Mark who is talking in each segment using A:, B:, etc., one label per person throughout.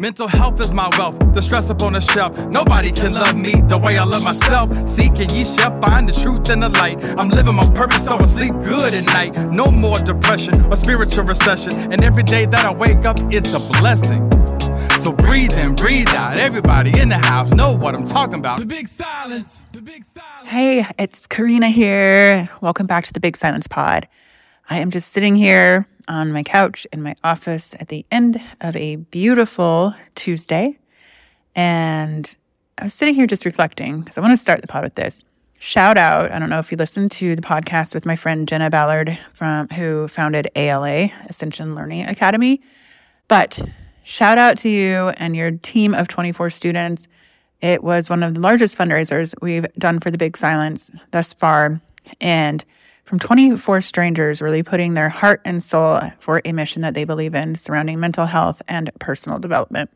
A: Mental health is my wealth, the stress up on the shelf. Nobody can love me the way I love myself. Seeking ye shall find the truth and the light. I'm living my purpose, so I sleep good at night. No more depression or spiritual recession. And every day that I wake up, it's a blessing. So breathe in, breathe out. Everybody in the house know what I'm talking about. The big silence. The big
B: silence. Hey, it's Karena here. Welcome back to the Big Silence Pod. I am just sitting here on my couch in my office at the end of a beautiful Tuesday. And I was sitting here just reflecting because I want to start the pod with this. Shout out. I don't know if you listened to the podcast with my friend Jenna Ballard from who founded ALA, Ascension Learning Academy. But shout out to you and your team of 24 students. It was one of the largest fundraisers we've done for the Big Silence thus far. And from 24 strangers really putting their heart and soul for a mission that they believe in surrounding mental health and personal development.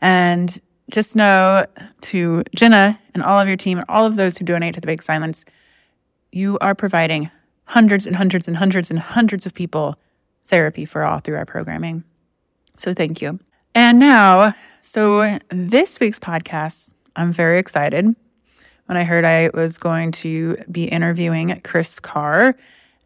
B: And just know to Jenna and all of your team and all of those who donate to the Big Silence, you are providing hundreds and hundreds and hundreds and hundreds of people therapy for all through our programming. So thank you. And now, so this week's podcast, I'm very excited when I heard I was going to be interviewing Kris Carr.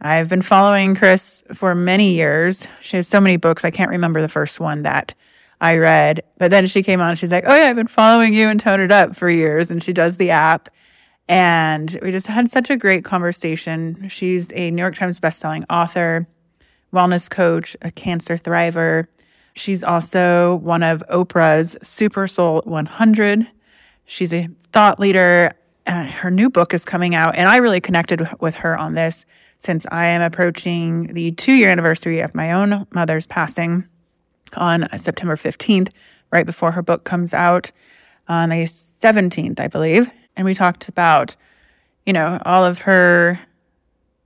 B: I've been following Kris for many years. She has so many books. I can't remember the first one that I read. But then she came on she's like, Oh, yeah, I've been following you and Tone It Up for years. And she does the app. And we just had such a great conversation. She's a New York Times bestselling author, wellness coach, a cancer thriver. She's also one of Oprah's Super Soul 100. She's a thought leader, uh, her new book is coming out, and I really connected with her on this since I am approaching the two year anniversary of my own mother's passing on September 15th, right before her book comes out on the 17th, I believe. And we talked about, you know, all of her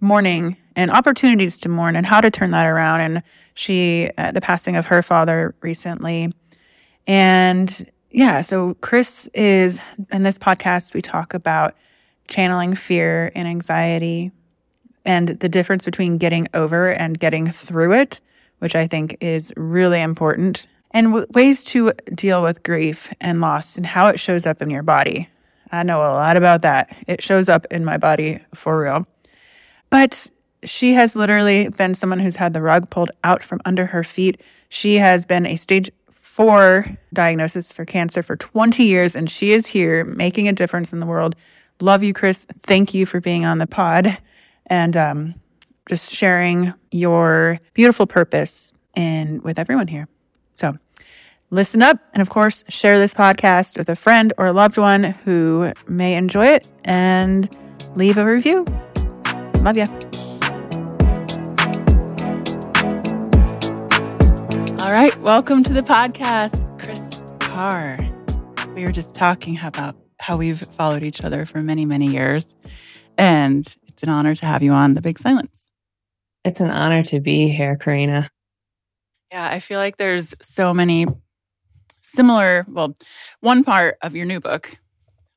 B: mourning and opportunities to mourn and how to turn that around. And she, uh, the passing of her father recently. And yeah, so Kris is in this podcast, we talk about channeling fear and anxiety and the difference between getting over and getting through it, which I think is really important, and w- ways to deal with grief and loss and how it shows up in your body. I know a lot about that. It shows up in my body for real. But she has literally been someone who's had the rug pulled out from under her feet. She has been a stage for diagnosis for cancer for 20 years, and she is here making a difference in the world. Love you, Kris. Thank you for being on the pod and um, just sharing your beautiful purpose and with everyone here. So, listen up, and of course, share this podcast with a friend or a loved one who may enjoy it, and leave a review. Love you. All right, welcome to the podcast, Kris Carr. We were just talking about how we've followed each other for many, many years. And it's an honor to have you on The Big Silence.
C: It's an honor to be here, Karena.
B: Yeah, I feel like there's so many similar, well, one part of your new book,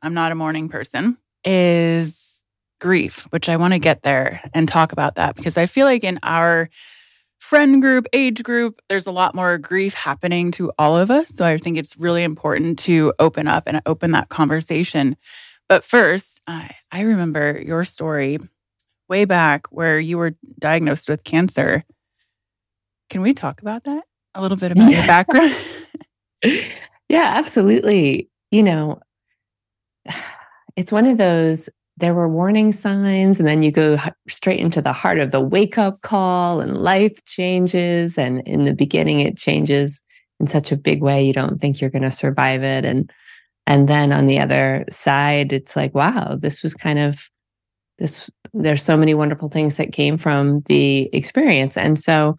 B: I'm Not a Mourning Person, is grief, which I want to get there and talk about that because I feel like in our friend group, age group. There's a lot more grief happening to all of us. So I think it's really important to open up and open that conversation. But first, I, I remember your story way back where you were diagnosed with cancer. Can we talk about that? A little bit about your background?
C: yeah, absolutely. You know, it's one of those there were warning signs and then you go straight into the heart of the wake up call and life changes and in the beginning it changes in such a big way you don't think you're going to survive it and and then on the other side it's like wow this was kind of this there's so many wonderful things that came from the experience and so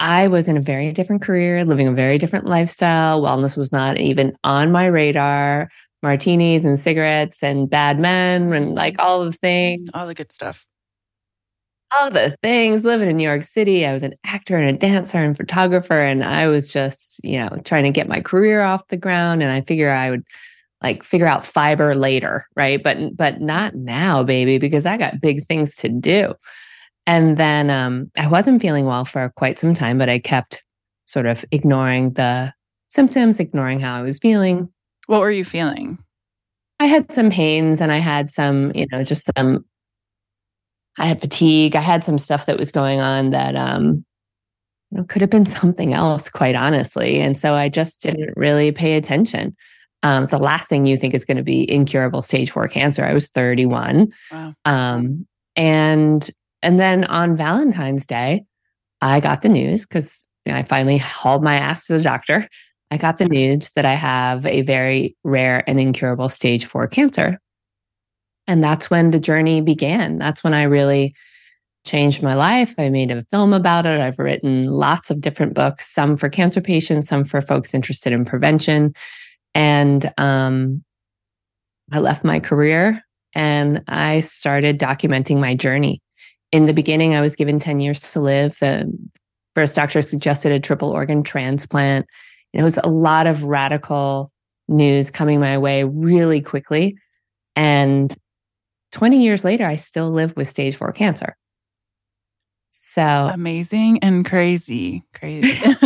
C: I was in a very different career, living a very different lifestyle. Wellness was not even on my radar martinis and cigarettes and bad men and like mm-hmm. all the things.
B: All the good stuff.
C: All the things. Living in New York City, I was an actor and a dancer and photographer. And I was just, you know, trying to get my career off the ground. And I figure I would like figure out fiber later, right? But but not now, baby, because I got big things to do. And then um, I wasn't feeling well for quite some time, but I kept sort of ignoring the symptoms, ignoring how I was feeling,
B: what were you feeling?
C: I had some pains and I had some, you know, just some I had fatigue. I had some stuff that was going on that um you know could have been something else, quite honestly. And so I just didn't really pay attention. Um, the last thing you think is going to be incurable stage four cancer. I was 31. Wow. Um, and and then on Valentine's Day, I got the news because you know, I finally hauled my ass to the doctor I got the news that I have a very rare and incurable stage four cancer. And that's when the journey began. That's when I really changed my life. I made a film about it. I've written lots of different books, some for cancer patients, some for folks interested in prevention. And um, I left my career and I started documenting my journey. In the beginning, I was given 10 years to live. The first doctor suggested a triple organ transplant. It was a lot of radical news coming my way really quickly. And 20 years later, I still live with stage four cancer. So
B: amazing and crazy. Crazy.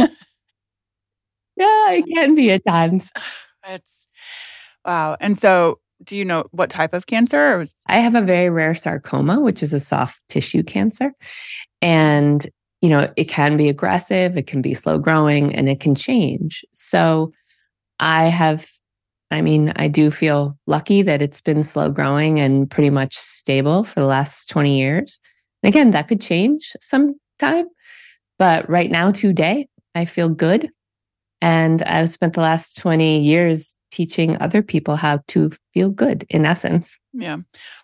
C: yeah, it can be at times.
B: It's wow. And so, do you know what type of cancer?
C: I have a very rare sarcoma, which is a soft tissue cancer. And you know, it can be aggressive, it can be slow growing, and it can change. So I have, I mean, I do feel lucky that it's been slow growing and pretty much stable for the last 20 years. And again, that could change sometime. But right now, today, I feel good. And I've spent the last 20 years teaching other people how to feel good in essence.
B: Yeah.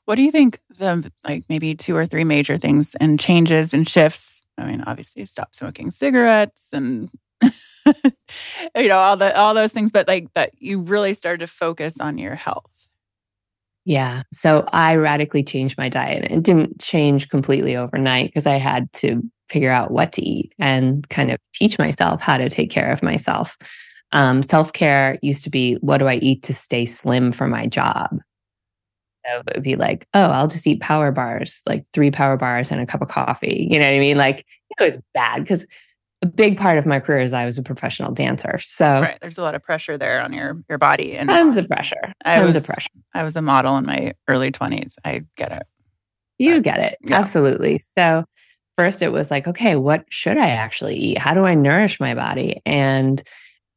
B: What do you think the like maybe two or three major things and changes and shifts I mean, obviously stop smoking cigarettes and you know all the all those things, but like that you really started to focus on your health.
C: Yeah. So I radically changed my diet. It didn't change completely overnight because I had to figure out what to eat and kind of teach myself how to take care of myself. Um, Self care used to be what do I eat to stay slim for my job? So it would be like, oh, I'll just eat power bars, like three power bars and a cup of coffee. You know what I mean? Like it was bad because a big part of my career is I was a professional dancer. So
B: right, there's a lot of pressure there on your your body
C: and tons of pressure. Tons I
B: was,
C: of pressure.
B: I was a model in my early 20s. I get it.
C: You but, get it. Yeah. Absolutely. So first it was like, okay, what should I actually eat? How do I nourish my body? And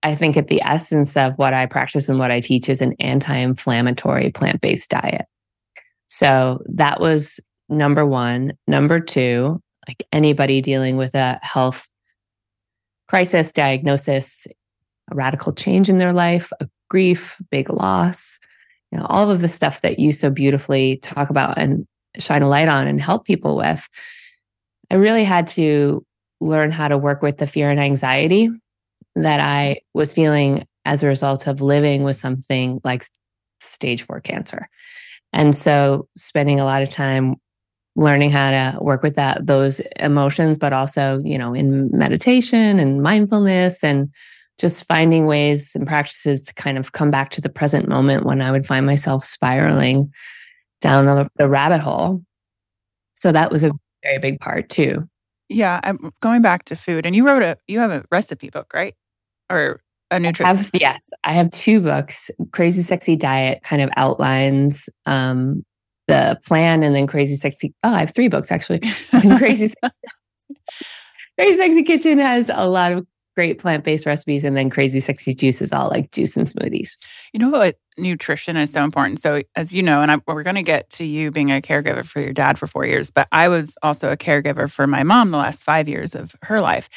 C: I think at the essence of what I practice and what I teach is an anti-inflammatory plant-based diet. So that was number one. Number two, like anybody dealing with a health crisis, diagnosis, a radical change in their life, a grief, big loss, you know, all of the stuff that you so beautifully talk about and shine a light on and help people with. I really had to learn how to work with the fear and anxiety that I was feeling as a result of living with something like stage four cancer. And so spending a lot of time learning how to work with that those emotions but also, you know, in meditation and mindfulness and just finding ways and practices to kind of come back to the present moment when I would find myself spiraling down the, rabbit hole. So that was a very big part too.
B: Yeah, I'm going back to food, and you wrote a you have a recipe book, right? Or a nutrition?
C: Have, yes, I have two books. Crazy Sexy Diet kind of outlines um, the plan, and then Crazy Sexy. Oh, I have three books actually. Crazy Crazy Sexy Kitchen has a lot of great plant based recipes, and then Crazy Sexy Juice is all like juice and smoothies.
B: You know what? Nutrition is so important. So, as you know, and I, we're going to get to you being a caregiver for your dad for four years, but I was also a caregiver for my mom the last five years of her life.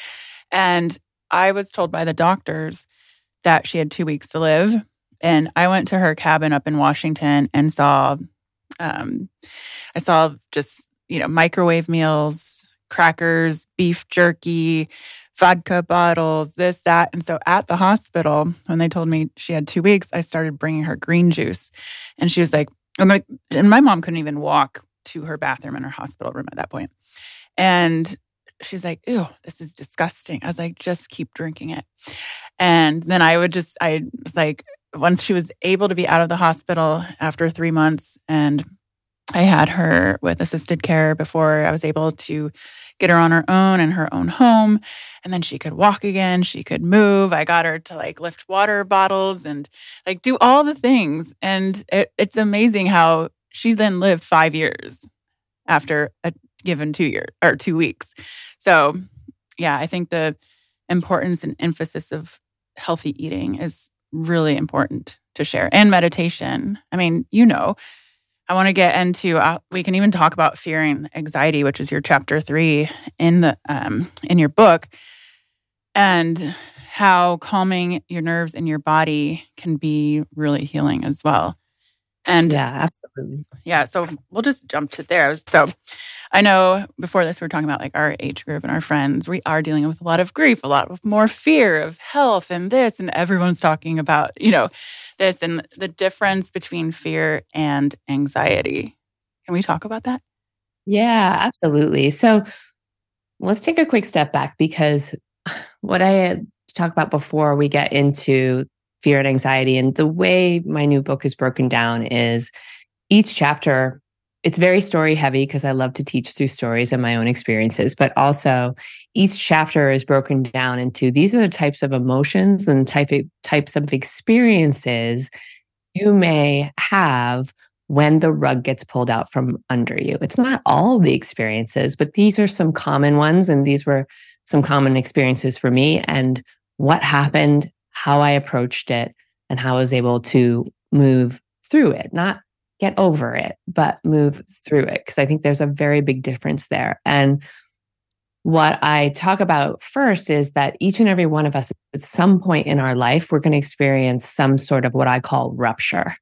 B: And I was told by the doctors that she had two weeks to live. And I went to her cabin up in Washington and saw, um, I saw just, you know, microwave meals, crackers, beef jerky, vodka bottles, this, that. And so at the hospital, when they told me she had two weeks, I started bringing her green juice. And she was like, I'm like, and my mom couldn't even walk to her bathroom in her hospital room at that point. And she's like, ew, this is disgusting. I was like, just keep drinking it. And then I would just, I was like, once she was able to be out of the hospital after three months and I had her with assisted care before I was able to get her on her own in her own home. And then she could walk again. She could move. I got her to like lift water bottles and like do all the things. And it, it's amazing how she then lived five years after a given two years or two weeks. So, yeah, I think the importance and emphasis of healthy eating is really important to share and meditation. I mean, you know, I want to get into. Uh, we can even talk about fear and anxiety, which is your chapter three in the um, in your book, and how calming your nerves and your body can be really healing as well. And
C: yeah, absolutely.
B: Yeah, so we'll just jump to there. So I know before this we are talking about like our age group and our friends. We are dealing with a lot of grief, a lot of more fear of health and this, and everyone's talking about you know this and the difference between fear and anxiety. Can we talk about that?
C: Yeah, absolutely. So let's take a quick step back because what I talked about before we get into fear and anxiety and the way my new book is broken down is each chapter it's very story heavy because I love to teach through stories and my own experiences, but also each chapter is broken down into these are the types of emotions and type types of experiences you may have when the rug gets pulled out from under you. It's not all the experiences, but these are some common ones. And these were some common experiences for me and what happened, how I approached it, and how I was able to move through it. Not get over it, but move through it. Because I think there's a very big difference there. And what I talk about first is that each and every one of us, at some point in our life, we're going to experience some sort of what I call rupture.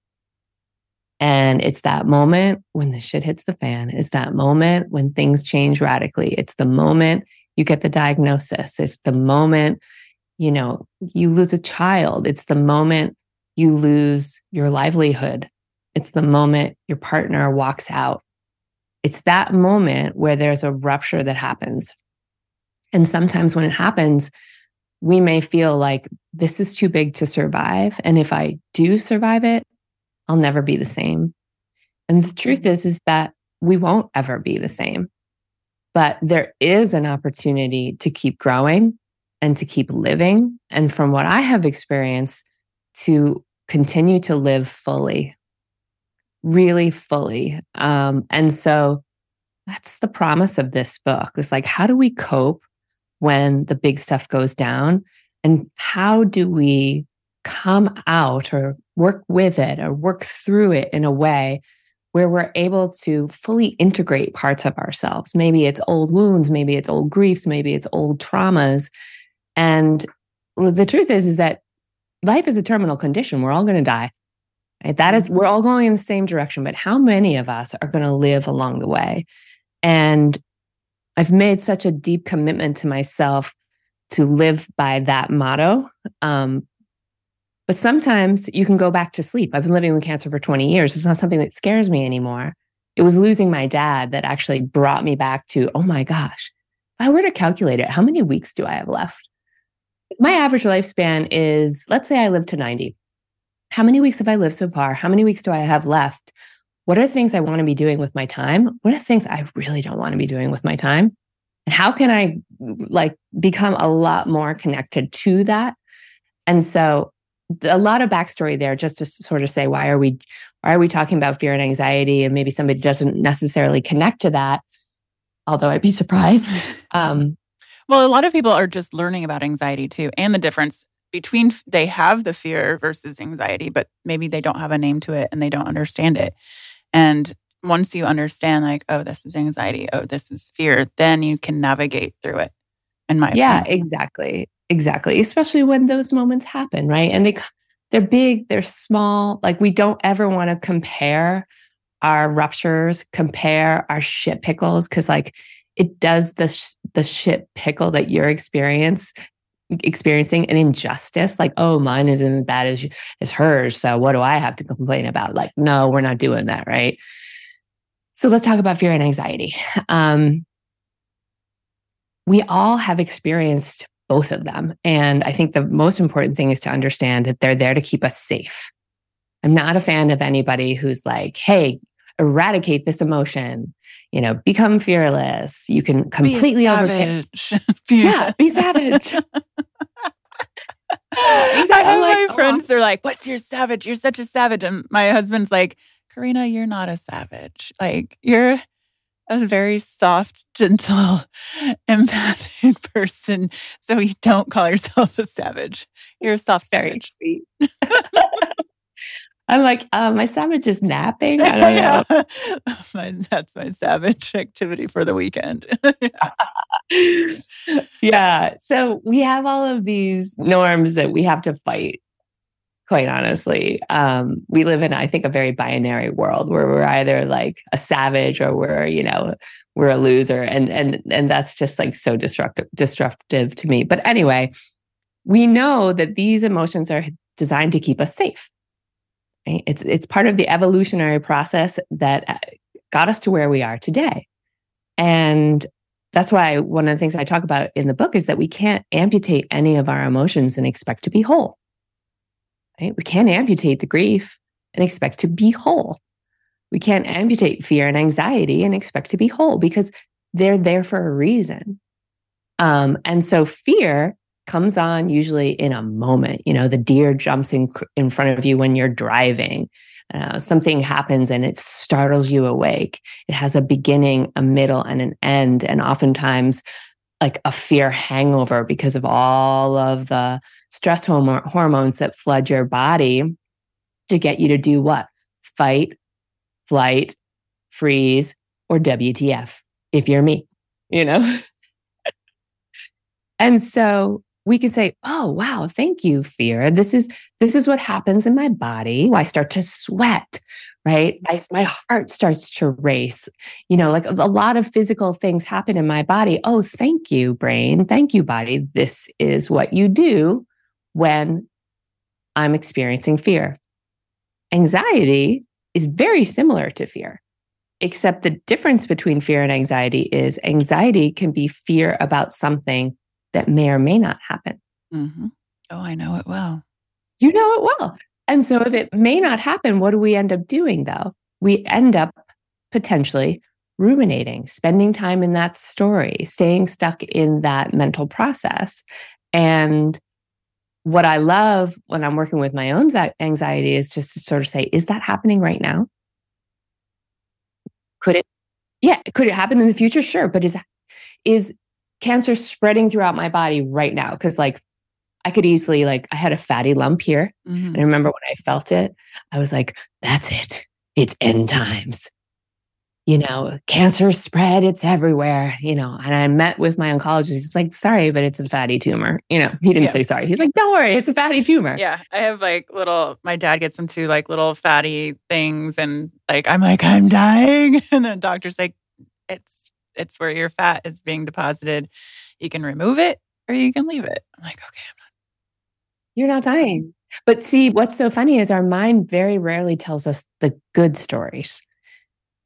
C: And it's that moment when the shit hits the fan. It's that moment when things change radically. It's the moment you get the diagnosis. It's the moment, you know, you lose a child. It's the moment you lose your livelihood. It's the moment your partner walks out. It's that moment where there's a rupture that happens. And sometimes when it happens, we may feel like this is too big to survive. And if I do survive it, I'll never be the same. And the truth is, is that we won't ever be the same. But there is an opportunity to keep growing and to keep living. And from what I have experienced, to continue to live fully really fully. Um, and so that's the promise of this book is like, how do we cope when the big stuff goes down? And how do we come out or work with it or work through it in a way where we're able to fully integrate parts of ourselves? Maybe it's old wounds, maybe it's old griefs, maybe it's old traumas. And the truth is, is that life is a terminal condition. We're all going to die. Right? That is, we're all going in the same direction, but how many of us are going to live along the way? And I've made such a deep commitment to myself to live by that motto. Um, but sometimes you can go back to sleep. I've been living with cancer for 20 years. It's not something that scares me anymore. It was losing my dad that actually brought me back to, oh my gosh, if I were to calculate it, how many weeks do I have left? My average lifespan is, let's say I live to 90 how many weeks have I lived so far? How many weeks do I have left? What are things I want to be doing with my time? What are things I really don't want to be doing with my time? And how can I like become a lot more connected to that? And so a lot of backstory there just to sort of say why are we why are we talking about fear and anxiety and maybe somebody doesn't necessarily connect to that although i'd be surprised um,
B: well a lot of people are just learning about anxiety too and the difference between they have the fear versus anxiety but maybe they don't have a name to it and they don't understand it and once you understand like oh this is anxiety oh this is fear then you can navigate through it in my
C: yeah
B: opinion.
C: exactly Exactly. Especially when those moments happen, right? And they they're big, they're small. Like we don't ever want to compare our ruptures, compare our shit pickles cuz like it does the sh- the shit pickle that you're experience experiencing an injustice like oh mine isn't as bad as as hers so what do i have to complain about like no we're not doing that right so let's talk about fear and anxiety um, we all have experienced both of them. And I think the most important thing is to understand that they're there to keep us safe. I'm not a fan of anybody who's like, hey, eradicate this emotion, you know, become fearless. You can completely
B: over
C: Yeah, be savage.
B: I have like, my oh, friends, they're like, What's your savage? You're such a savage. And my husband's like, Karena, you're not a savage. Like, you're a very soft, gentle, empathic person. So you don't call yourself a savage. You're a soft very savage. sweet.
C: I'm like, uh, my savage is napping. I don't know.
B: my, that's my savage activity for the weekend.
C: yeah. So we have all of these norms that we have to fight quite honestly. Um, we live in, I think, a very binary world where we're either like a savage or we're, you know, we're a loser. And and and that's just like so destructive, disruptive to me. But anyway, we know that these emotions are designed to keep us safe. Right? It's it's part of the evolutionary process that uh, got us to where we are today. And that's why one of the things I talk about in the book is that we can't amputate any of our emotions and expect to be whole Right? We can't amputate the grief and expect to be whole. We can't amputate fear and anxiety and expect to be whole because they're there for a reason. Um, and so fear comes on usually in a moment. You know, the deer jumps in in front of you when you're driving. Uh, something happens and it startles you awake. It has a beginning, a middle, and an end. And oftentimes, like a fear hangover because of all of the stress hormones that flood your body to get you to do what? Fight, flight, freeze, or WTF if you're me, you know? and so we can say, "Oh, wow, thank you, fear. This is this is what happens in my body. I start to sweat, right? Mm-hmm. I, my heart starts to race. You know, like a, a lot of physical things happen in my body. Oh, thank you, brain. Thank you, body. This is what you do when I'm experiencing fear. Anxiety is very similar to fear, except the difference between fear and anxiety is anxiety can be fear about something that may or may not happen.
B: Mm-hmm. Oh, I know it well.
C: You know it well. And so if it may not happen, what do we end up doing though? We end up potentially ruminating, spending time in that story, staying stuck in that mental process. And what I love when I'm working with my own anxiety is just to sort of say, is that happening right now? Could it? Yeah, could it happen in the future? Sure, but is is cancer spreading throughout my body right now? Because like I could easily like I had a fatty lump here, mm-hmm. and I remember when I felt it, I was like, "That's it. It's end times." you know, cancer spread, it's everywhere, you know. And I met with my oncologist. He's like, sorry, but it's a fatty tumor. You know, he didn't yeah. say sorry. He's like, don't worry, it's a fatty tumor.
B: Yeah. I have like little, my dad gets them too, like little fatty things. And like, I'm like, I'm dying. And the doctor's like, it's, it's where your fat is being deposited. You can remove it or you can leave it. I'm like, okay, I'm not.
C: You're not dying. But see, what's so funny is our mind very rarely tells us the good stories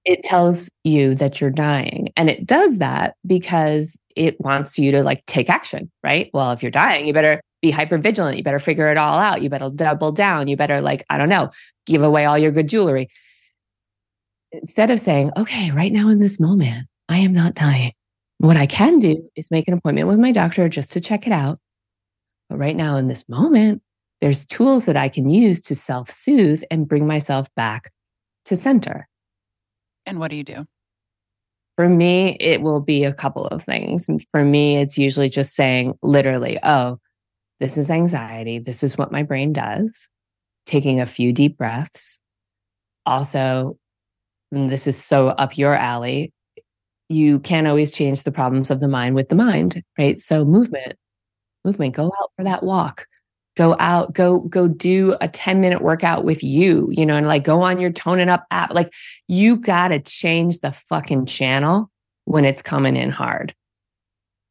C: it tells you that you're dying. And it does that because it wants you to like take action, right? Well, if you're dying, you better be hyper vigilant. You better figure it all out. You better double down. You better, like, I don't know, give away all your good jewelry. Instead of saying, okay, right now in this moment, I am not dying. What I can do is make an appointment with my doctor just to check it out. But right now, in this moment, there's tools that I can use to self soothe and bring myself back to center.
B: And what do you do?
C: For me, it will be a couple of things. For me, it's usually just saying, literally, oh, this is anxiety. This is what my brain does. Taking a few deep breaths. Also, this is so up your alley, you can't always change the problems of the mind with the mind, right? So movement, movement, go out for that walk. Go out, go, go do a 10 minute workout with you, you know, and like go on your toning up app. Like you got to change the fucking channel when it's coming in hard.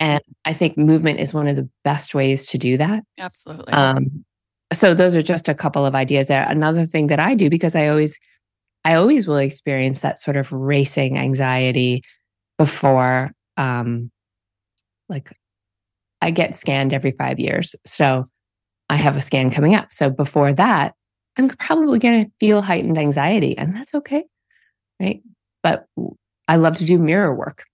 C: And I think movement is one of the best ways to do that.
B: Absolutely.
C: Um, so those are just a couple of ideas there. Another thing that I do because I always, I always will experience that sort of racing anxiety before um like I get scanned every 5 years. So I have a scan coming up. So before that, I'm probably going to feel heightened anxiety and that's okay. Right? But I love to do mirror work.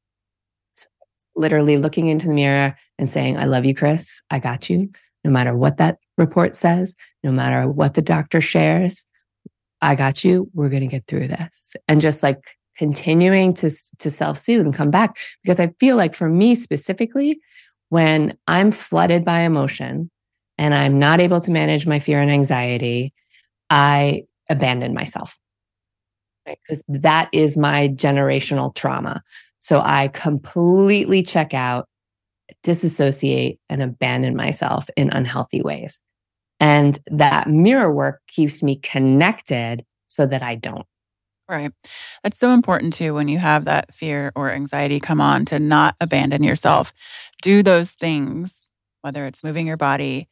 C: So literally looking into the mirror and saying, I love you, Kris. I got you. No matter what that report says, no matter what the doctor shares, I got you. We're going to get through this. And just like continuing to, to self soothe and come back. Because I feel like for me specifically, when I'm flooded by emotion and I'm not able to manage my fear and anxiety, I abandon myself. Because right? that is my generational trauma. So I completely check out, disassociate, and abandon myself in unhealthy ways. And that mirror work keeps me connected so that I don't.
B: Right. It's so important too when you have that fear or anxiety come on to not abandon yourself. Do those things, whether it's moving your body,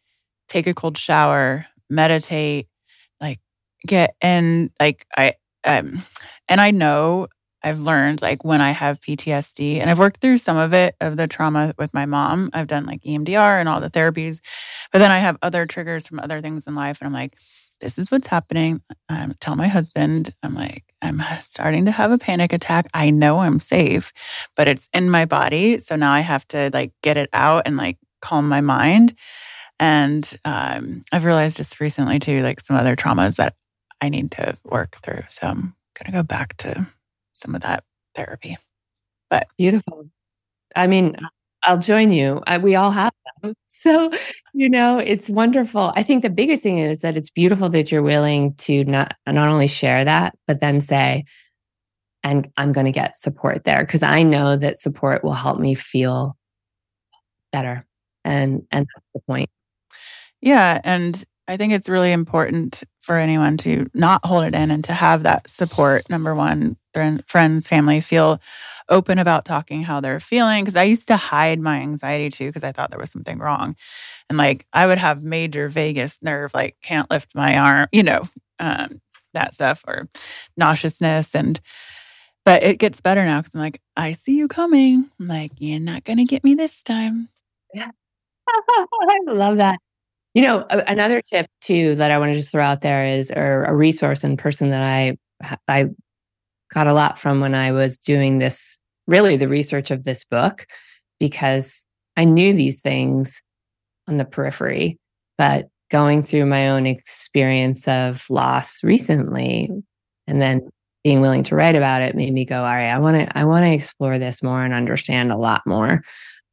B: take a cold shower, meditate, like get in like I um and I know I've learned like when I have PTSD and I've worked through some of it of the trauma with my mom. I've done like EMDR and all the therapies. But then I have other triggers from other things in life and I'm like this is what's happening. Um, tell my husband, I'm like, I'm starting to have a panic attack. I know I'm safe, but it's in my body. So now I have to like get it out and like calm my mind. And um, I've realized just recently too, like some other traumas that I need to work through. So I'm going to go back to some of that therapy. But
C: beautiful. I mean, I'll join you. I, we all have them. So, you know, it's wonderful. I think the biggest thing is that it's beautiful that you're willing to not not only share that, but then say, and I'm going to get support there because I know that support will help me feel better. And and that's the point.
B: Yeah, and I think it's really important for anyone to not hold it in and to have that support. Number one, friends, family feel open about talking how they're feeling. Cause I used to hide my anxiety too, because I thought there was something wrong. And like I would have major vagus nerve, like can't lift my arm, you know, um, that stuff or nauseousness. And, but it gets better now because I'm like, I see you coming. I'm like, you're not going to get me this time.
C: Yeah. I love that. You know, another tip too that I want to just throw out there is, or a resource and person that I I got a lot from when I was doing this really the research of this book because I knew these things on the periphery, but going through my own experience of loss recently and then being willing to write about it made me go, all right, I want to, I want to explore this more and understand a lot more.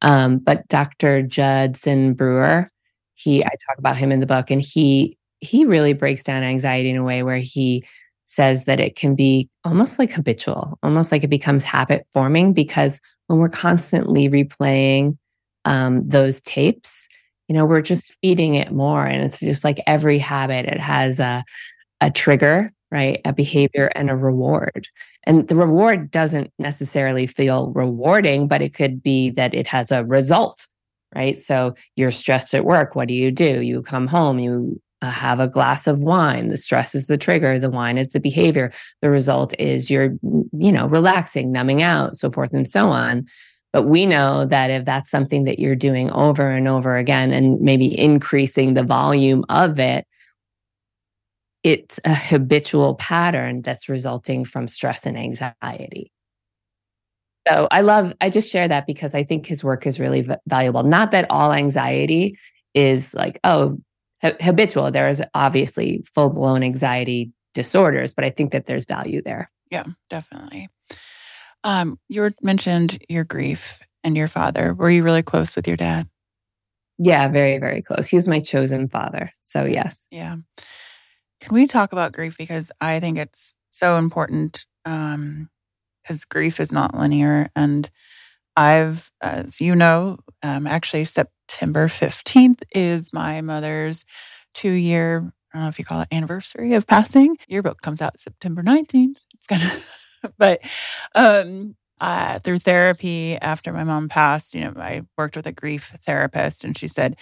C: Um, but Dr. Judson Brewer, he, I talk about him in the book and he, he really breaks down anxiety in a way where he says that it can be almost like habitual, almost like it becomes habit forming because when we're constantly replaying um, those tapes, you know, we're just feeding it more. And it's just like every habit, it has a, a trigger, right? A behavior and a reward. And the reward doesn't necessarily feel rewarding, but it could be that it has a result, right? So you're stressed at work. What do you do? You come home, you uh, have a glass of wine. The stress is the trigger, the wine is the behavior. The result is you're, you know, relaxing, numbing out, so forth and so on. But we know that if that's something that you're doing over and over again and maybe increasing the volume of it, it's a habitual pattern that's resulting from stress and anxiety. So I love, I just share that because I think his work is really v- valuable. Not that all anxiety is like, oh, ha- habitual. There is obviously full blown anxiety disorders, but I think that there's value there.
B: Yeah, definitely. Um, you mentioned your grief and your father. Were you really close with your dad?
C: Yeah, very, very close. He was my chosen father. So, yes.
B: Yeah. Can we talk about grief? Because I think it's so important um, because grief is not linear. And I've, as you know, um, actually, September 15th is my mother's two year, I don't know if you call it anniversary of passing. Your book comes out September 19th. It's kind of, but um, uh, through therapy after my mom passed, you know, I worked with a grief therapist and she said,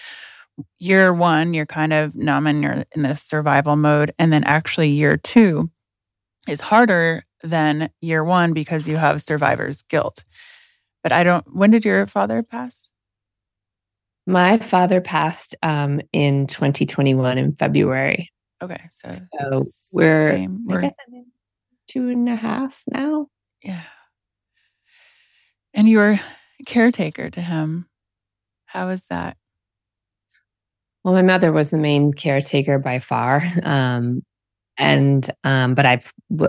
B: year one, you're kind of numb and you're in this survival mode. And then actually, year two is harder than year one because you have survivor's guilt. But I don't, when did your father pass?
C: My father passed um, in 2021 in February.
B: Okay. So,
C: so we're, we're two and a half now.
B: Yeah. And you were caretaker to him. How was that?
C: Well, my mother was the main caretaker by far. Um, and um, but I,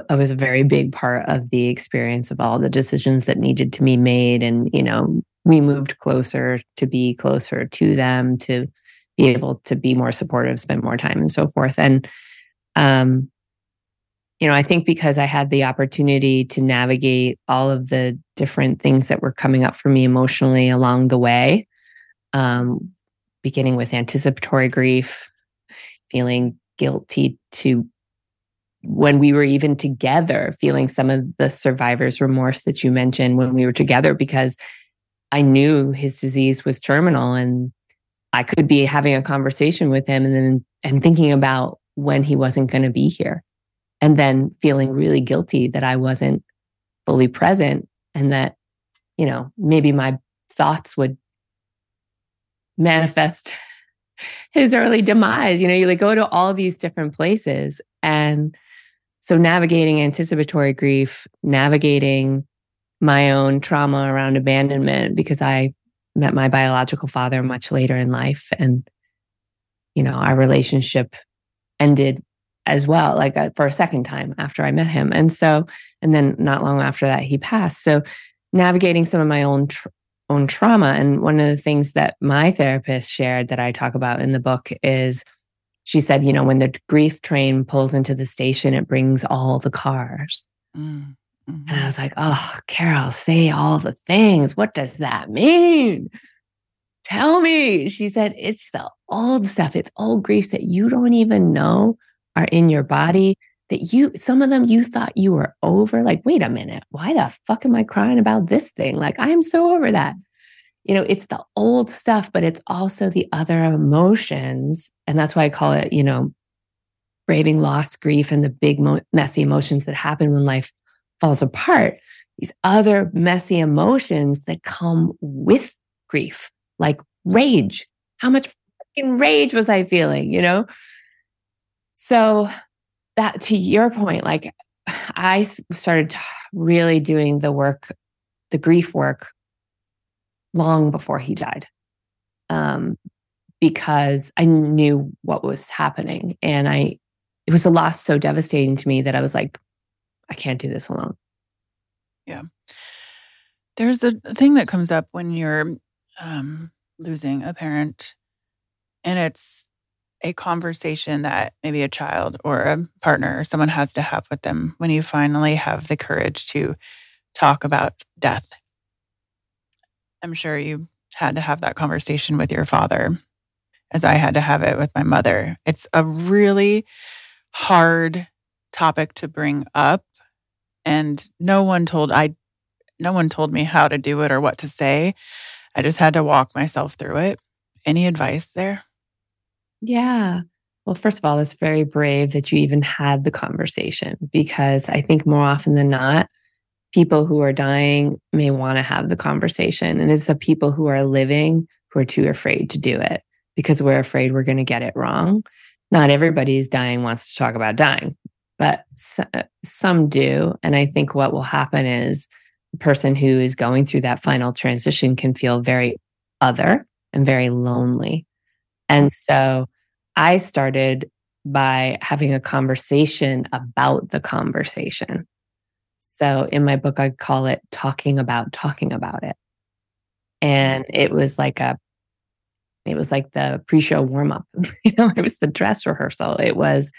C: I was a very big part of the experience of all the decisions that needed to be made, and you know, we moved closer to be closer to them, to be able to be more supportive, spend more time, and so forth. And um, you know, I think because I had the opportunity to navigate all of the different things that were coming up for me emotionally along the way, um, beginning with anticipatory grief, feeling guilty to when we were even together, feeling some of the survivor's remorse that you mentioned when we were together, because I knew his disease was terminal and I could be having a conversation with him and then and thinking about when he wasn't going to be here and then feeling really guilty that I wasn't fully present and that, you know, maybe my thoughts would manifest his early demise. You know, you like go to all these different places. And so navigating anticipatory grief, navigating my own trauma around abandonment, because I met my biological father much later in life. And, you know, our relationship ended as well, like uh, for a second time after I met him. And so, and then not long after that, he passed. So, navigating some of my own tr- own trauma. And one of the things that my therapist shared that I talk about in the book is she said, you know, when the grief train pulls into the station, it brings all the cars. Mm, hmm And I mm-hmm. was like, oh, Carol, say all the things. What does that mean? Tell me. She said, it's the old stuff. It's old griefs that you don't even know are in your body that you, some of them you thought you were over. Like, wait a minute, why the fuck am I crying about this thing? Like, I am so over that. You know, it's the old stuff, but it's also the other emotions. And that's why I call it, you know, braving loss, grief, and the big, mo- messy emotions that happen when life falls apart. These other messy emotions that come with grief, like rage. How much rage was I feeling, you know? So that to your point, like I started really doing the work, the grief work long before he died. Um, because I knew what was happening. And I, it was a loss so devastating to me that I was like, I can't do this alone.
B: Yeah. There's a thing that comes up when you're um, losing a parent, and it's a conversation that maybe a child or a partner or someone has to have with them when you finally have the courage to talk about death. I'm sure you had to have that conversation with your father, as I had to have it with my mother. It's a really hard topic to bring up. And no one told I no one told me how to do it or what to say. I just had to walk myself through it. Any advice there?
C: Yeah. Well, first of all, it's very brave that you even had the conversation because I think more often than not, people who are dying may want to have the conversation. And it's the people who are living who are too afraid to do it because we're afraid we're going to get it wrong. Not everybody's dying wants to talk about dying, but uh, some do. And I think what will happen is the person who is going through that final transition can feel very other and very lonely. And so I started by having a conversation about the conversation. So in my book, I call it talking about talking about it. And it was like a, it was like the pre show warm up. you know, it was the dress rehearsal. It was,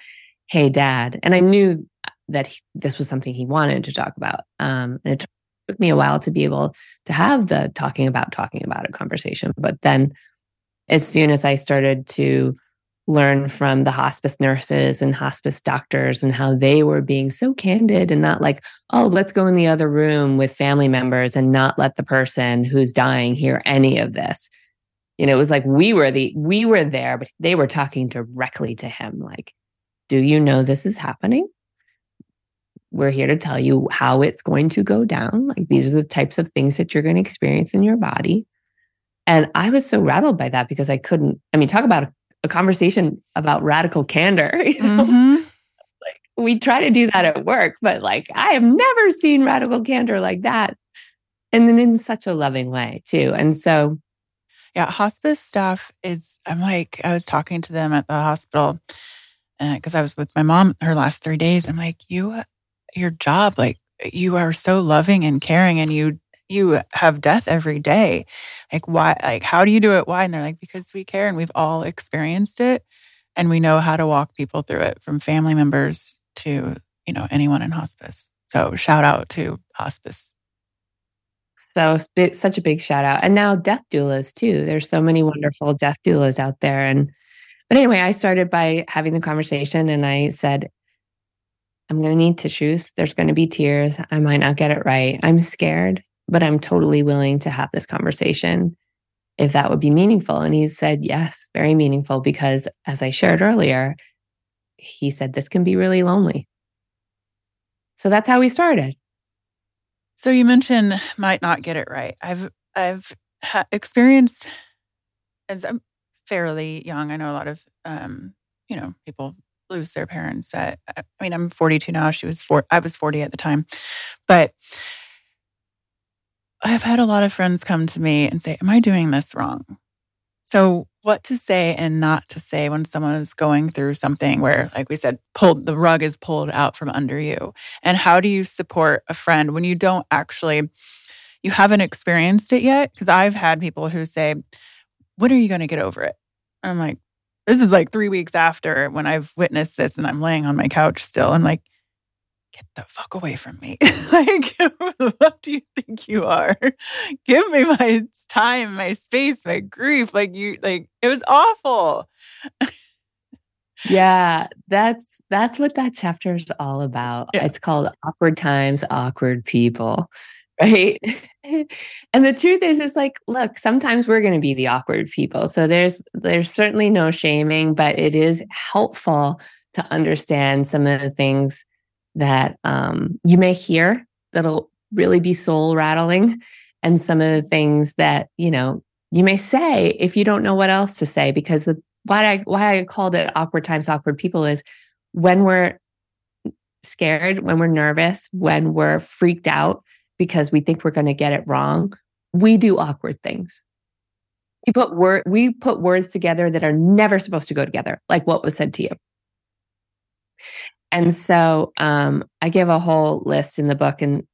C: hey, dad. And I knew that he, this was something he wanted to talk about. Um, and it took me a while to be able to have the talking about talking about a conversation. But then as soon as I started to learn from the hospice nurses and hospice doctors and how they were being so candid and not like, oh, let's go in the other room with family members and not let the person who's dying hear any of this. You know, it was like we were the we were there, but they were talking directly to him, like, do you know this is happening? We're here to tell you how it's going to go down. Like these are the types of things that you're going to experience in your body. And I was so rattled by that because I couldn't, I mean, talk about a conversation about radical candor. You know? mm-hmm. Like we try to do that at work, but like I have never seen radical candor like that. And then in such a loving way too. And so
B: yeah, hospice staff is I'm like, I was talking to them at the hospital because uh, I was with my mom her last three days. I'm like, you your job, like you are so loving and caring and you you have death every day. Like, why? Like, how do you do it? Why? And they're like, because we care and we've all experienced it and we know how to walk people through it from family members to, you know, anyone in hospice. So, shout out to hospice.
C: So, such a big shout out. And now death doulas too. There's so many wonderful death doulas out there. And, but anyway, I started by having the conversation and I said, I'm going to need tissues. There's going to be tears. I might not get it right. I'm scared but I'm totally willing to have this conversation if that would be meaningful. And he said, yes, very meaningful, because as I shared earlier, he said, this can be really lonely. So that's how we started.
B: So you mentioned might not get it right. I've, I've ha- experienced as I'm fairly young. I know a lot of, um, you know, people lose their parents at, I mean, I'm 42 now. She was four, I was 40 at the time, but I've had a lot of friends come to me and say, Am I doing this wrong? So, what to say and not to say when someone is going through something where, like we said, pulled the rug is pulled out from under you? And how do you support a friend when you don't actually, you haven't experienced it yet? Because I've had people who say, When are you going to get over it? I'm like, This is like three weeks after when I've witnessed this and I'm laying on my couch still. I'm like, get the fuck away from me. like, who the fuck do you think you are? Give me my time, my space, my grief. Like, you, like, it was awful.
C: yeah, that's that's what that chapter is all about. Yeah. It's called Awkward Times, Awkward People. Right. and the truth is, is like, look, sometimes we're going to be the awkward people. So there's there's certainly no shaming, but it is helpful to understand some of the things that um, you may hear that'll really be soul rattling and some of the things that you know you may say if you don't know what else to say because the why I why I called it awkward times awkward people is when we're scared when we're nervous when we're freaked out because we think we're going to get it wrong we do awkward things. We put word we put words together that are never supposed to go together like what was said to you and so um, I give a whole list in the book, and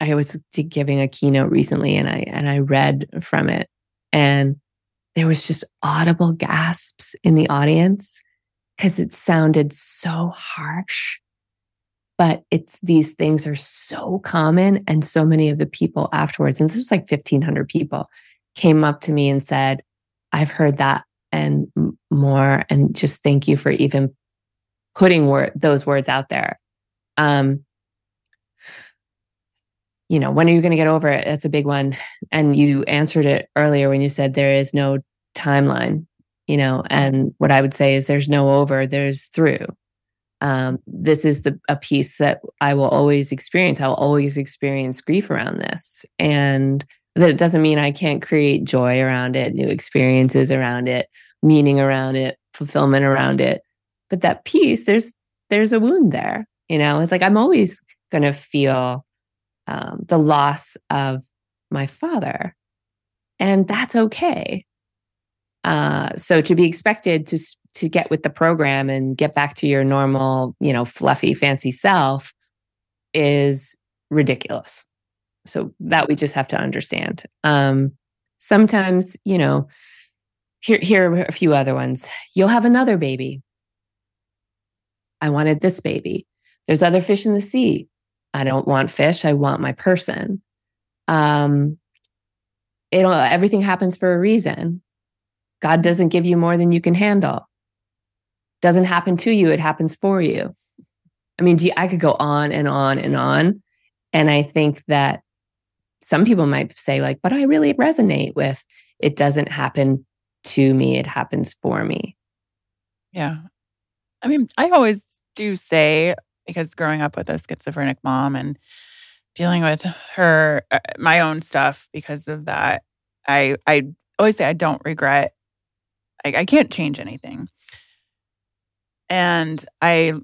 C: I was giving a keynote recently, and I and I read from it, and there was just audible gasps in the audience because it sounded so harsh. But it's these things are so common, and so many of the people afterwards, and this was like fifteen hundred people, came up to me and said, "I've heard that and more, and just thank you for even putting those words out there. Um, you know, when are you going to get over it? That's a big one. And you answered it earlier when you said there is no timeline, you know, and what I would say is there's no over, there's through. Um, this is the a piece that I will always experience. I'll always experience grief around this. And that doesn't mean I can't create joy around it, new experiences around it, meaning around it, fulfillment around it but that piece there's there's a wound there you know it's like i'm always going to feel um, the loss of my father. And that's okay. Uh, so to be expected to to get with the program and get back to your normal, you know, fluffy, fancy self is ridiculous. So that we just have to understand. Um, sometimes, you know, here here are a few other ones. You'll have another baby. I wanted this baby. There's other fish in the sea. I don't want fish. I want my person. Um, it'll everything happens for a reason. God doesn't give you more than you can handle. Doesn't happen to you, it happens for you. I mean, you, I could go on and on and on. And I think that some people might say, like, but I really resonate with it doesn't happen to me, it happens for me.
B: Yeah. I mean, I always do say, because growing up with a schizophrenic mom and dealing with her, uh, my own stuff because of that, I, I always say I don't regret, I, I can't change anything. And I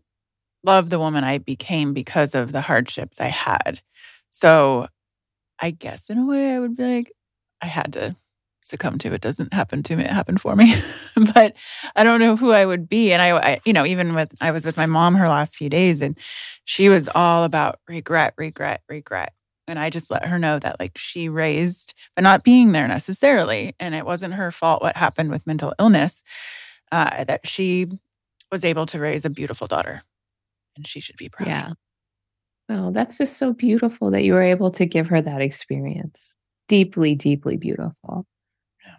B: love the woman I became because of the hardships I had. So I guess in a way I would be like, I had to succumb to. It doesn't happen to me. It happened for me. but I don't know who I would be. And I, I, you know, even with, I was with my mom her last few days and she was all about regret, regret, regret. And I just let her know that like she raised, but not being there necessarily. And it wasn't her fault what happened with mental illness, uh, that she was able to raise a beautiful daughter and she should be proud.
C: Yeah. Well, that's just so beautiful that you were able to give her that experience. Deeply, deeply beautiful.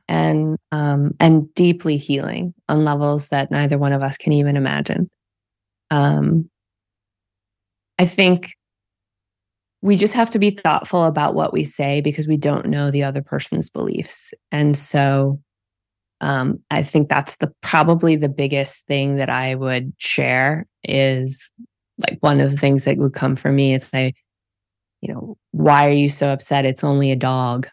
C: And um and deeply healing on levels that neither one of us can even imagine. Um I think we just have to be thoughtful about what we say because we don't know the other person's beliefs. And so um, I think that's the probably the biggest thing that I would share is like one of the things that would come for me is say, you know, why are you so upset? It's only a dog.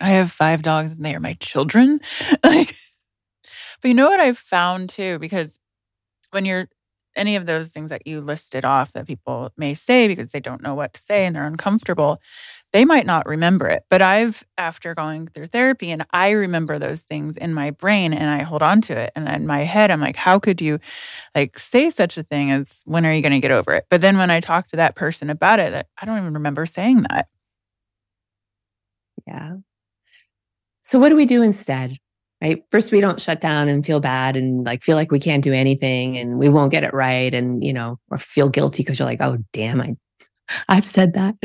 B: I have five dogs and they are my children. like, but you know what I've found too, because when you're any of those things that you listed off that people may say because they don't know what to say and they're uncomfortable, they might not remember it. But I've, after going through therapy, and I remember those things in my brain and I hold on to it. And in my head, I'm like, how could you like say such a thing as when are you going to get over it? But then when I talk to that person about it, I don't even remember saying that.
C: Yeah. So what do we do instead? Right. First, we don't shut down and feel bad and like feel like we can't do anything and we won't get it right. And, you know, or feel guilty because you're like, oh, damn, I I've said that.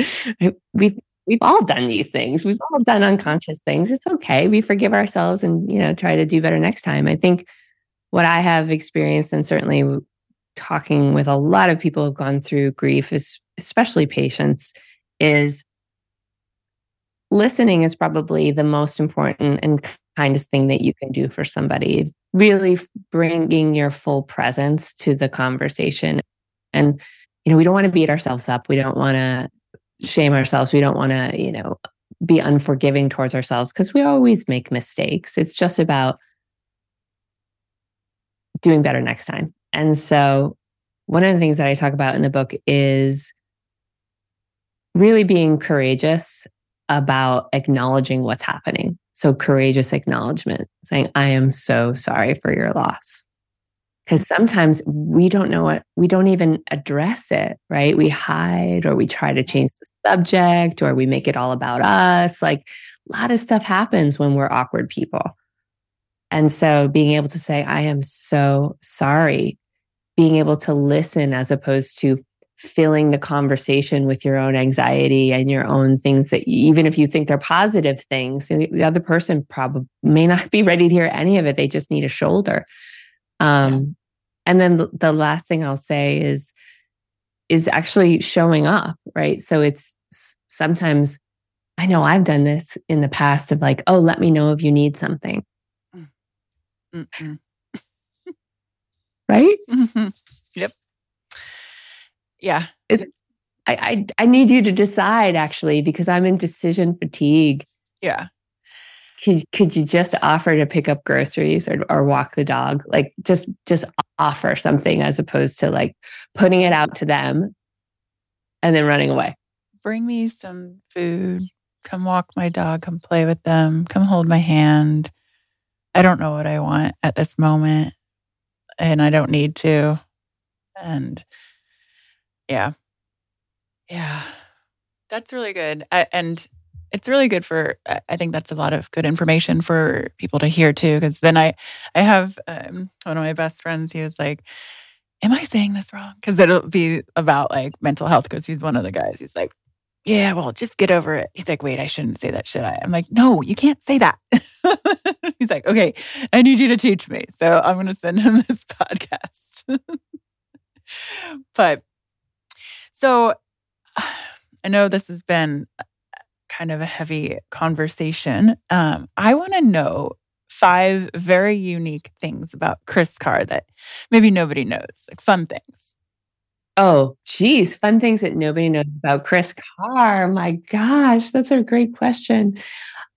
C: We've we've all done these things. We've all done unconscious things. It's okay. We forgive ourselves and, you know, try to do better next time. I think what I have experienced and certainly talking with a lot of people who've gone through grief is especially patients is listening is probably the most important and kindest thing that you can do for somebody really bringing your full presence to the conversation and you know we don't want to beat ourselves up we don't want to shame ourselves. We don't want to, you know, be unforgiving towards ourselves because we always make mistakes. It's just about doing better next time. And so, one of the things that I talk about in the book is really being courageous about acknowledging what's happening. So, courageous acknowledgement, saying, I am so sorry for your loss. Because sometimes we don't know what we don't even address it right? We hide or we try to change the subject or we make it all about us. Like a lot of stuff happens when we're awkward people. And so being able to say i am so sorry being able to listen as opposed to filling the conversation with your own anxiety and your own things that even if you think they're positive things the other person probably may not be ready to hear any of it they just need a shoulder um, and then the last thing I'll say is is actually showing up, right? So it's sometimes I know I've done this in the past of like, oh, let me know if you need something. Mm-hmm. right?
B: Mm-hmm. Yep. Yeah.
C: It's, I, I I need you to decide actually because I'm in decision fatigue.
B: Yeah
C: could could you just offer to pick up groceries or, or walk the dog like just just offer something as opposed to like putting it out to them and then running away
B: bring me some food. Come walk my dog, come play with them, come hold my hand. I don't know what I want at this moment and I don't need to. And yeah. Yeah. That's really good. And it's really good for i think that's a lot of good information for people to hear too because then i i have um, one of my best friends he was like am i saying this wrong? Because it'll be about like mental health because he's one of the guys. He's like yeah well just get over it. He's like wait i shouldn't say that should i i'm like no you can't say that. He's like okay i need you to teach me. So i'm going to send him this podcast. But so I know this has been kind of a heavy conversation. Um, I want to know five very unique things about Kris Carr that maybe nobody knows, like fun things.
C: Oh, geez, fun things that nobody knows about Kris Carr. My gosh, that's a great question.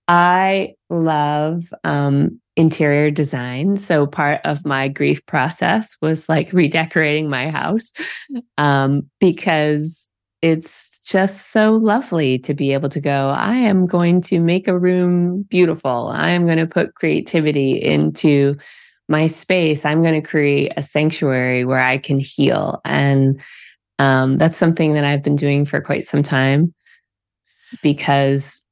C: I love um, interior design. So part of my grief process was like redecorating my house um, because it's just so lovely to be able to go, I am going to make a room beautiful. I am going to put creativity into my space. I'm going to create a sanctuary where I can heal. And um, that's something that I've been doing for quite some time because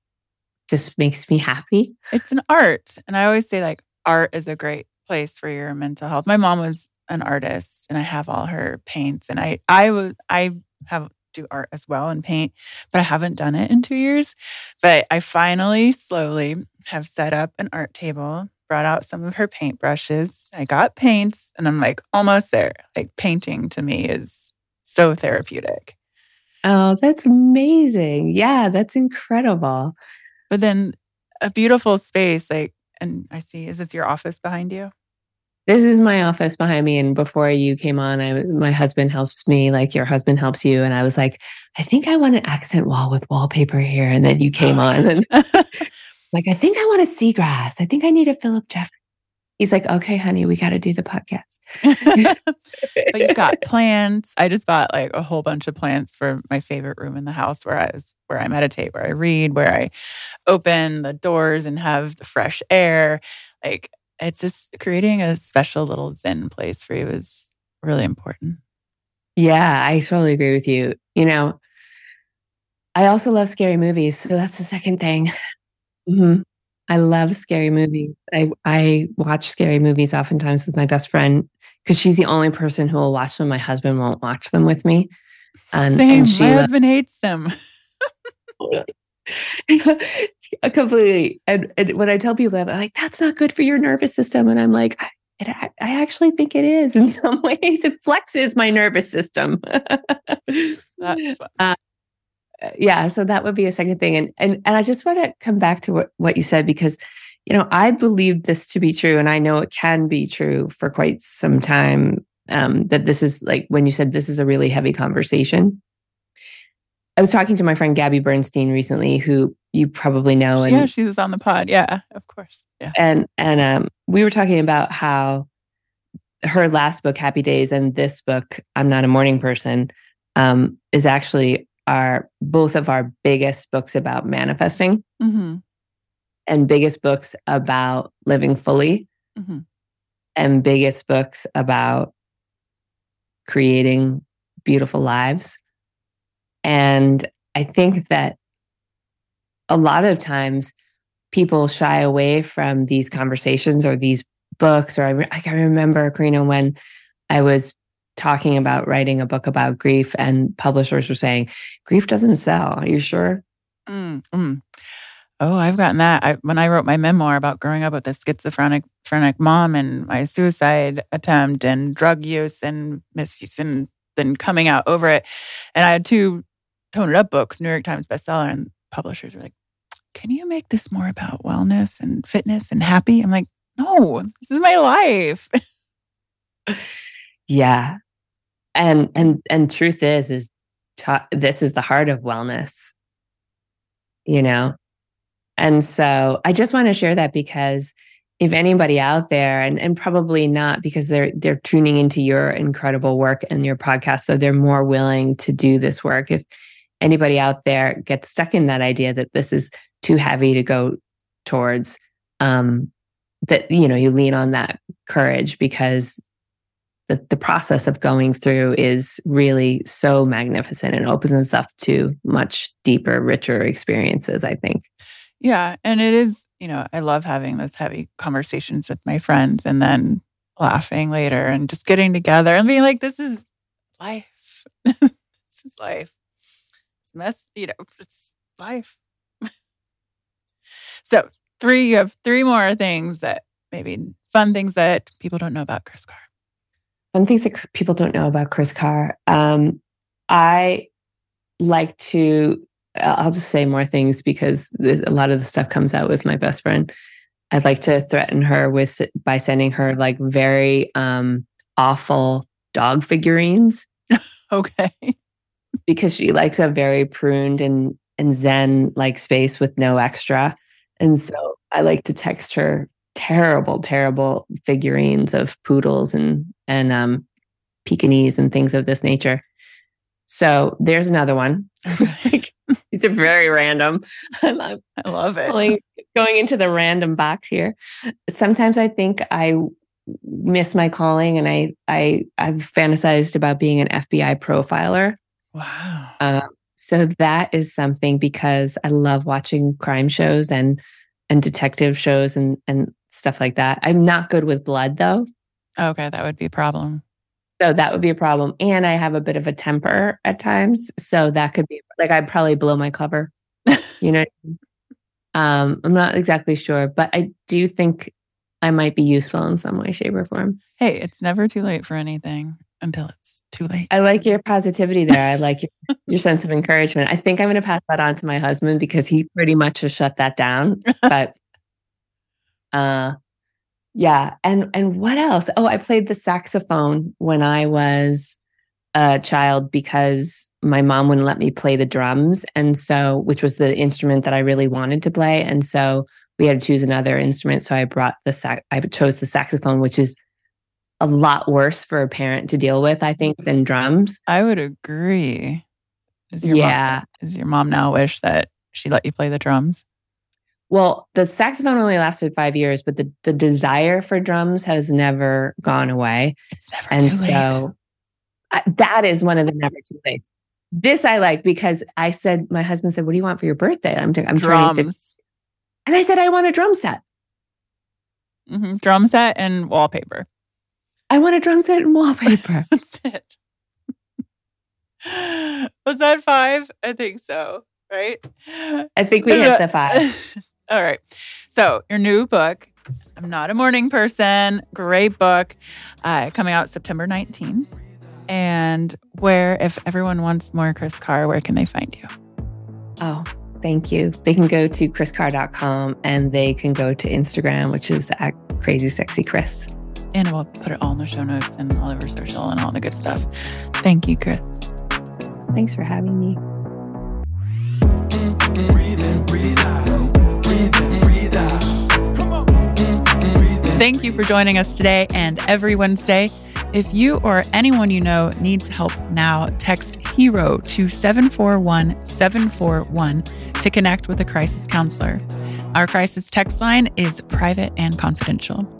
C: just makes me happy.
B: It's an art. And I always say like art is a great place for your mental health. My mom was an artist and I have all her paints and I I was I have do art as well and paint, but I haven't done it in two years. But I finally, slowly have set up an art table, brought out some of her paint brushes. I got paints and I'm like almost there. Like painting to me is so therapeutic.
C: Oh, that's amazing. Yeah, that's incredible.
B: But then a beautiful space, like, and I see, is this your office behind you?
C: this is my office behind me and before you came on i my husband helps me like your husband helps you and i was like i think i want an accent wall with wallpaper here and then you came oh, on and like i think i want a seagrass i think i need a philip jeffrey he's like okay honey we got to do the podcast
B: but you've got plants i just bought like a whole bunch of plants for my favorite room in the house where i was where i meditate where i read where i open the doors and have the fresh air like it's just creating a special little Zen place for you is really important.
C: Yeah, I totally agree with you. You know, I also love scary movies. So that's the second thing. Mm-hmm. I love scary movies. I, I watch scary movies oftentimes with my best friend because she's the only person who will watch them. My husband won't watch them with me.
B: And, Same. My husband hates them.
C: completely. And, and when I tell people that, I'm like, that's not good for your nervous system. And I'm like, I, I actually think it is in some ways. It flexes my nervous system. uh, yeah. So that would be a second thing. And, and, and I just want to come back to what, what you said because, you know, I believe this to be true and I know it can be true for quite some time. Um, that this is like when you said this is a really heavy conversation. I was talking to my friend Gabby Bernstein recently, who you probably know.
B: And, yeah, she was on the pod. Yeah, of course. Yeah.
C: And and um, we were talking about how her last book, Happy Days, and this book, I'm Not a Mourning Person, um, is actually our both of our biggest books about manifesting mm-hmm. and biggest books about living fully mm-hmm. and biggest books about creating beautiful lives and I think that a lot of times people shy away from these conversations or these books. Or I, re- I can remember, Karena, when I was talking about writing a book about grief and publishers were saying, grief doesn't sell. Are you sure? Mm,
B: mm. Oh, I've gotten that. I, when I wrote my memoir about growing up with a schizophrenic phrenic mom and my suicide attempt and drug use and misuse and then coming out over it. And I had two Tone It Up books, New York Times bestseller, and publishers are like, can you make this more about wellness and fitness and happy? I'm like, no, this is my life.
C: yeah. And and and truth is is ta- this is the heart of wellness. You know. And so I just want to share that because if anybody out there and, and probably not because they're they're tuning into your incredible work and your podcast so they're more willing to do this work if anybody out there gets stuck in that idea that this is too heavy to go towards, um, that you know you lean on that courage because the, the process of going through is really so magnificent and opens us up to much deeper, richer experiences, I think.
B: Yeah. And it is, you know, I love having those heavy conversations with my friends and then laughing later and just getting together and being like, this is life. this is life. It's mess, you know, it's life. so, three, you have three more things that maybe fun things that people don't know about Kris Carr.
C: Fun things that people don't know about Kris Carr. Um, I like to, I'll just say more things because a lot of the stuff comes out with my best friend. I'd like to threaten her with by sending her like very um, awful dog figurines.
B: okay.
C: because she likes a very pruned and and zen like space with no extra. And so I like to text her terrible, terrible figurines of poodles and and um, Pekingese and things of this nature. So there's another one. These are very random.
B: i love it.
C: Going, going into the random box here. Sometimes I think I miss my calling, and I I I've fantasized about being an FBI profiler.
B: Wow. Uh,
C: so that is something because I love watching crime shows and and detective shows and and stuff like that. I'm not good with blood though.
B: Okay, that would be a problem.
C: So that would be a problem. And I have a bit of a temper at times. So that could be like I'd probably blow my cover. You know, um, I'm not exactly sure, but I do think I might be useful in some way, shape, or form.
B: Hey, it's never too late for anything until it's too late.
C: I like your positivity there. I like your, your sense of encouragement. I think I'm going to pass that on to my husband because he pretty much has shut that down. But uh, yeah, and and what else? Oh, I played the saxophone when I was a child because my mom wouldn't let me play the drums, and so which was the instrument that I really wanted to play, and so we had to choose another instrument. So I brought the sax. I chose the saxophone, which is a lot worse for a parent to deal with, I think, than drums.
B: I would agree. Is your yeah. Mom, does your mom now wish that she let you play the drums?
C: Well, the saxophone only lasted five years, but the, the desire for drums has never gone away.
B: It's never and so
C: I, that is one of the never too late. This I like because I said, my husband said, What do you want for your birthday? I'm, t- I'm
B: drums. turning 50.
C: And I said, I want a drum set.
B: Mm-hmm. Drum set and wallpaper.
C: I want a drum set and wallpaper.
B: That's it. Was that five? I think so, right?
C: I think we hit the five.
B: All right. So, your new book, I'm Not a Mourning Person, great book, uh, coming out September 19. And where, if everyone wants more Kris Carr, where can they find you?
C: Oh, thank you. They can go to kriscarr.com and they can go to Instagram, which is at crazy sexy Kris.
B: And we'll put it all in the show notes and all over social and all the good stuff. Thank you, Kris.
C: Thanks for having me.
B: Thank you for joining us today and every Wednesday. If you or anyone you know needs help now, text HERO to 741 741 to connect with a crisis counselor. Our crisis text line is private and confidential.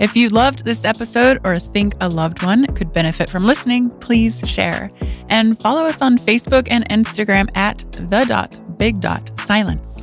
B: If you loved this episode or think a loved one could benefit from listening, please share and follow us on Facebook and Instagram at the dot big dot silence.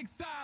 A: big side.